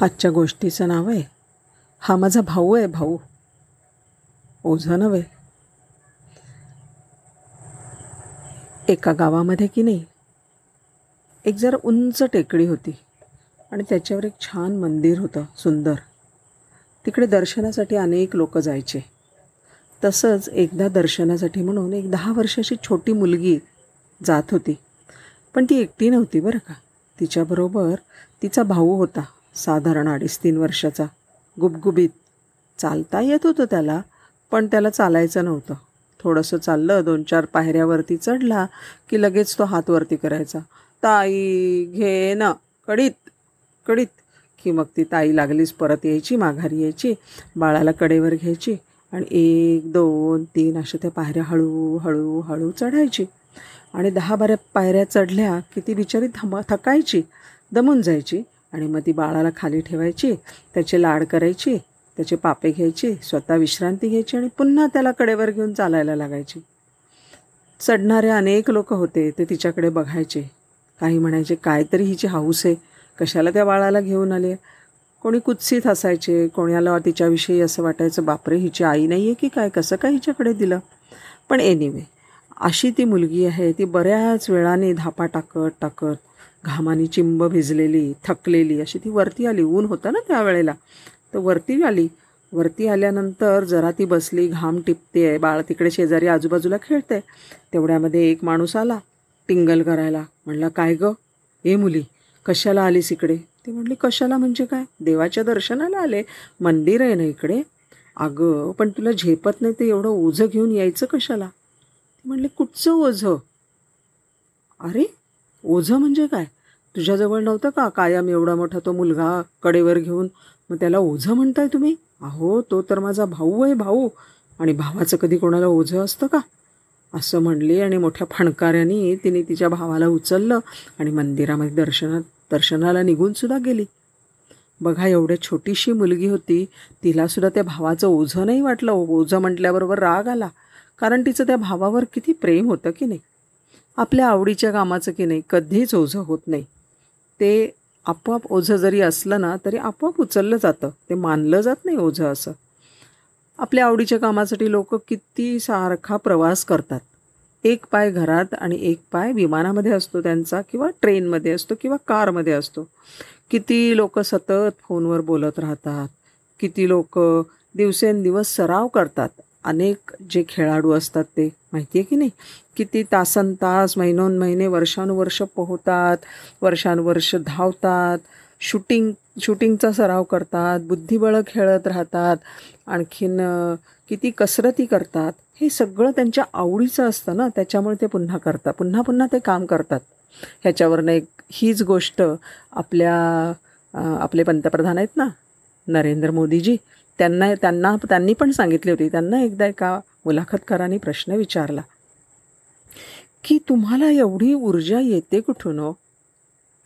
आजच्या गोष्टीचं नाव आहे हा माझा भाऊ आहे भाऊ. ओझं नव्हे. एका गावामध्ये की नाही एक जरा उंच टेकडी होती आणि त्याच्यावर एक छान मंदिर होतं सुंदर. तिकडे दर्शनासाठी अनेक लोक जायचे. तसंच एकदा दर्शनासाठी म्हणून एक दहा वर्षाची छोटी मुलगी जात होती. पण ती एकटी नव्हती बरं का. तिच्याबरोबर तिचा भाऊ होता. साधारण अडीच तीन वर्षाचा. गुबगुबीत. चालता येत होतं त्याला पण त्याला चालायचं नव्हतं. थोडंसं चाललं दोन चार पायऱ्यावरती चढला की लगेच तो हातवरती करायचा. ताई घे ना. कडीत कडीत. की मग ती ताई लागलीच परत यायची माघारी यायची बाळाला कडेवर घ्यायची आणि एक दोन तीन अशा त्या पायऱ्या हळू हळू हळू चढायची. आणि दहा बारा पायऱ्या चढल्या की ती बिचारी थमा थकायची दमून जायची. आणि मग ती बाळाला खाली ठेवायची त्याचे लाड करायची त्याचे पापे घ्यायची स्वतः विश्रांती घ्यायची आणि पुन्हा त्याला कडेवर घेऊन चालायला लागायची. चढणारे अनेक लोक होते ते तिच्याकडे बघायचे. काही म्हणायचे काय तरी हिची हाऊस आहे. कशाला त्या बाळाला घेऊन आले? कोणी कुत्सित असायचे कोणाला तिच्याविषयी असं वाटायचं बापरे हिची आई नाही आहे की काय? कसं काय हिच्याकडे दिलं? पण एनिवे अशी ती मुलगी आहे ती बऱ्याच वेळाने धापा टाकत टाकत घामानी चिंब भिजलेली थकलेली अशी ती वरती आली. ऊन होतं ना त्यावेळेला. तर वरती आली. वरती आल्यानंतर जरा ती बसली घाम टिपते आहे बाळ तिकडे शेजारी आजूबाजूला खेळते तेवढ्यामध्ये एक माणूस आला टिंगल करायला. म्हणला काय गं? ए मुली. कशाला आलीस इकडे? ती म्हणली कशाला म्हणजे काय? देवाच्या दर्शनाला आले. मंदिर आहे ना इकडे. अगं पण तुला झेपत नाही ते एवढं ओझं घेऊन यायचं कशाला? ती म्हणली कुठचं ओझं? अरे ओझं म्हणजे काय? तुझ्याजवळ नव्हतं का? कायम एवढा मोठा तो मुलगा कडेवर घेऊन. मग त्याला ओझं म्हणताय तुम्ही? अहो तो तर माझा भाऊ आहे भाऊ. आणि भावाचं कधी कोणाला ओझं असतं का? असं म्हणली आणि मोठ्या फणकाऱ्याने तिने तिच्या भावाला उचललं आणि मंदिरामध्ये दर्शनात दर्शनाला निघूनसुद्धा गेली. बघा एवढ्या छोटीशी मुलगी होती तिलासुद्धा त्या भावाचं ओझं नाही वाटलं. ओझं म्हटल्याबरोबर राग आला. कारण तिचं त्या भावावर किती प्रेम होतं की नाही? आपल्या आवडीच्या कामाचं की नाही? कधीच ओझं होत नाही. ते आपोआप ओझं जरी असलं ना तरी आपोआप उचललं जातं. ते मानलं जात नाही ओझं असं. आपल्या आवडीच्या कामासाठी लोक किती सारखा प्रवास करतात. एक पाय घरात आणि एक पाय विमानामध्ये असतो त्यांचा किंवा ट्रेनमध्ये असतो किंवा कारमध्ये असतो. किती लोक सतत फोनवर बोलत राहतात. किती लोक दिवसेंदिवस सराव करतात. अनेक जे खेळाडू असतात ते माहिती आहे की नाही? किती तासन तास महिनोन महिने वर्षानुवर्ष पोहतात वर्षानुवर्ष धावतात शूटिंग शूटिंगचा सराव करतात बुद्धिबळ खेळत राहतात आणखीन किती कसरती करतात हे सगळं त्यांच्या आवडीचं असतं ना त्याच्यामुळे ते पुन्हा करतात. पुन्हा पुन्हा ते काम करतात. ह्याच्यावरनं एक हीच गोष्ट आपल्या आपले पंतप्रधान आहेत ना नरेंद्र मोदीजी त्यांना त्यांना त्यांनी पण सांगितली होती. त्यांना एकदा एका मुलाखतकाराने प्रश्न विचारला की तुम्हाला एवढी ऊर्जा येते कुठून हो?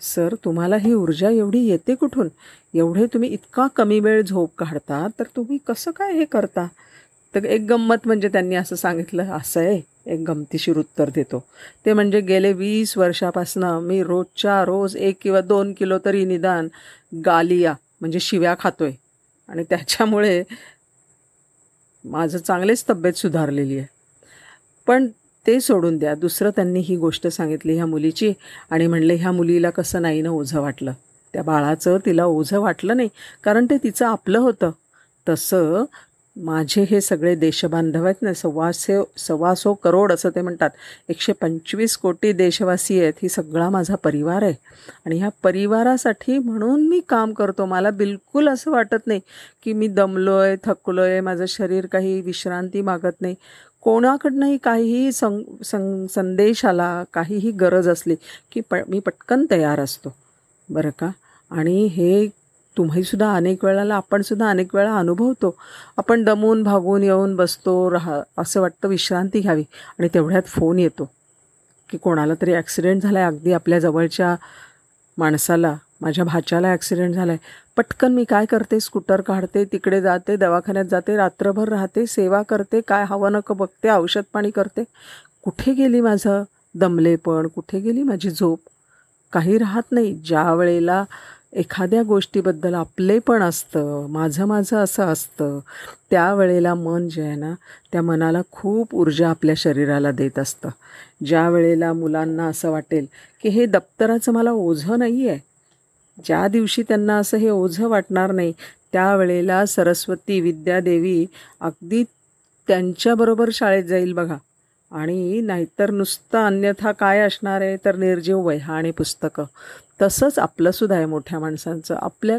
सर तुम्हाला ही ऊर्जा एवढी येते कुठून? एवढे तुम्ही इतका कमी वेळ झोप काढता तर तुम्ही कसं काय हे करता? तर एक गंमत म्हणजे त्यांनी असं सांगितलं असं आहे एक गमतीशीर उत्तर देतो. ते म्हणजे गेले वीस वर्षापासनं मी रोजच्या रोज एक किंवा दोन किलो तरी निदान गालिया म्हणजे शिव्या खातोय. आणि त्याच्यामुळे माझं चांगलेच तब्येत सुधारलेली आहे. पण ते सोडून द्या. दुसरं त्यांनी ही गोष्ट सांगितली ह्या मुलीची आणि म्हणले ह्या मुलीला कसं नाही ना ओझं वाटलं. त्या बाळाचं तिला ओझं वाटलं नाही. कारण ते तिचं आपलं होतं. तसं माझे हे सगळे देशबांधव आहेत ना सव्वाशे सव्वासो करोड असं ते म्हणतात. एकशे पंचवीस कोटी देशवासी आहेत ही सगळा माझा परिवार आहे. आणि ह्या परिवारासाठी म्हणून मी काम करतो. मला बिलकुल असं वाटत नाही की मी दमलो आहे थकलो आहे माझं शरीर काही विश्रांती मागत नाही. कोणाकडनंही काहीही सं सं संदेश आला काहीही गरज असली की प मी पटकन तयार असतो. बरं का? आणि हे तुम्हीसुद्धा अनेक वेळाला आपणसुद्धा अनेक वेळा अनुभवतो. आपण दमून भागून येऊन बसतो राहा असं वाटतं विश्रांती घ्यावी आणि तेवढ्यात फोन येतो. की कोणाला तरी ॲक्सिडेंट झाला आहे अगदी आपल्या जवळच्या माणसाला माझ्या भाच्याला ॲक्सिडेंट झाला आहे पटकन मी काय करते? स्कूटर काढते तिकडे जाते दवाखान्यात जाते रात्रभर राहते सेवा करते काय हवं नको बघते औषध पाणी करते. कुठे गेली माझं दमलेपण? कुठे गेली माझी झोप? काही राहत नाही. ज्या वेळेला एखाद्या गोष्टीबद्दल आपले पण असतं माझं माझं असं असतं त्यावेळेला मन जे आहे ना त्या मनाला खूप ऊर्जा आपल्या शरीराला देत असतं. ज्या वेळेला मुलांना असं वाटेल की हे दप्तराचं मला ओझं नाही आहे ज्या दिवशी त्यांना असं हे ओझं वाटणार नाही त्यावेळेला सरस्वती विद्यादेवी अगदी त्यांच्याबरोबर शाळेत जाईल बघा. आणि नाहीतर नुसतं अन्यथा काय असणार आहे? तर निर्जीव वह्या आणि पुस्तकं. तसंच आपलंसुद्धा आहे मोठ्या माणसांचं. आपल्या